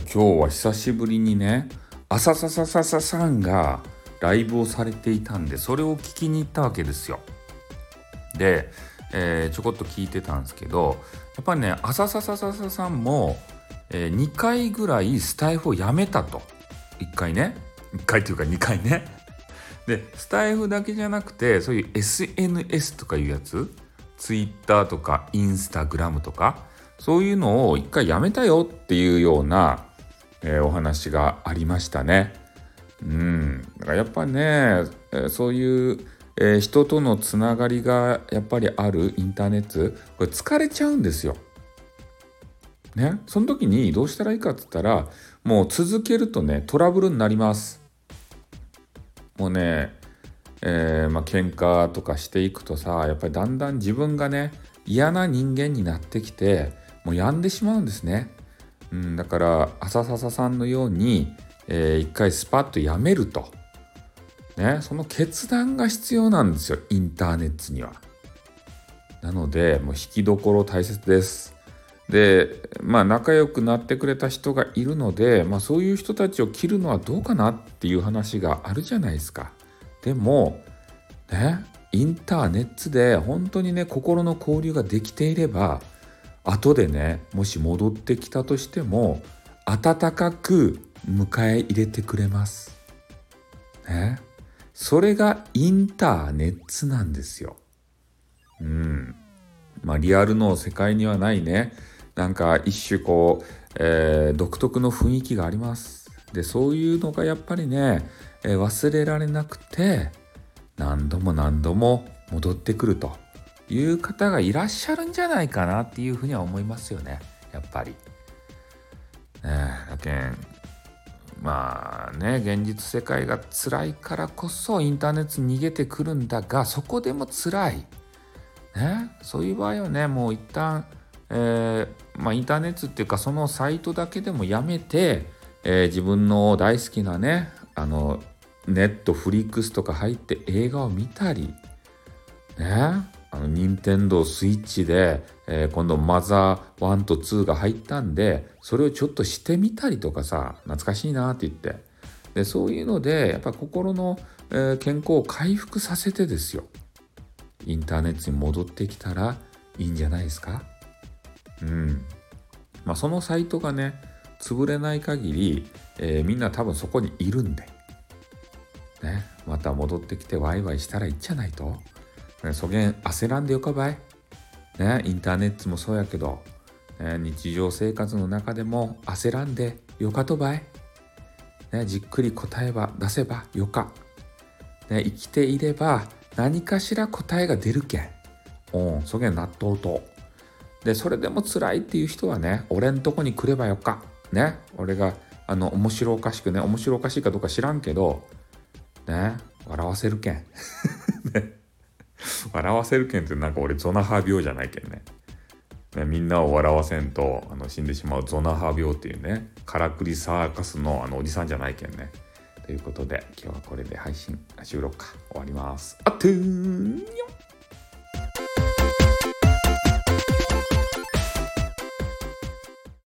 今日は久しぶりにね朝さささささんがライブをされていたんでそれを聞きに行ったわけですよ。で、えー、ちょこっと聞いてたんですけどやっぱりね朝さささささんも、えー、2回ぐらいスタイフをやめたと1回ね1回というか2回ね。でスタイフだけじゃなくてそういう SNS とかいうやつ Twitter とか Instagram とかそういうのを一回やめたよっていうような、えー、お話がありましたね。うん、だからやっぱね、えそういう、えー、人とのつながりがやっぱりあるインターネットこれ疲れちゃうんですよ。ね、その時にどうしたらいいかっつったらもう続けるとねトラブルになります。もうね、えー、まあ喧嘩とかしていくとさやっぱりだんだん自分がね嫌な人間になってきてもう病んでしまうんですね。うん、だから浅笹さんのように、えー、一回スパッとやめると。ね、その決断が必要なんですよインターネットには。なのでもう引きどころ大切です。でまあ仲良くなってくれた人がいるので、まあ、そういう人たちを切るのはどうかなっていう話があるじゃないですか。でもねインターネットで本当にね心の交流ができていれば後でねもし戻ってきたとしても温かく迎え入れてくれます。ね。それがインターネットなんですよ。うん。まあリアルの世界にはないねなんか一種こう、えー、独特の雰囲気があります。でそういうのがやっぱりね、えー、忘れられなくて何度も何度も戻ってくると。いう方がいらっしゃるんじゃないかなっていうふうには思いますよね。やっぱり。ねだけんまあね現実世界が辛いからこそインターネットに逃げてくるんだがそこでも辛い、ね、そういう場合はねもう一旦、えー、まあ、インターネットっていうかそのサイトだけでもやめて、えー、自分の大好きなねあのネットフリックスとか入って映画を見たりね。あの任天堂スイッチで、えー、今度マザー1と2が入ったんでそれをちょっとしてみたりとかさ懐かしいなって言って。でそういうのでやっぱ心の、えー、健康を回復させてですよ。インターネットに戻ってきたらいいんじゃないですか？うん。まあそのサイトがね潰れない限り、えー、みんな多分そこにいるんで。ね。また戻ってきてワイワイしたらいいんじゃないと。ねそげん焦らんでよかばい。ね、インターネットもそうやけど、ね、日常生活の中でも焦らんでよかとばい。ね、じっくり答えば出せばよか。ね、生きていれば何かしら答えが出るけん。うん、そげん納豆と。で、それでも辛いっていう人はね、俺んとこに来ればよか。ね、俺が、あの、面白おかしくね、面白おかしいかどうか知らんけど、ね、笑わせるけん。笑わせるけんってなんか俺ゾナハ病じゃないけんね。ねみんなを笑わせんとあの死んでしまうゾナハ病っていうね、からくりサーカスのあのおじさんじゃないけんね。ということで今日はこれで配信、収録か終わります。あっとーん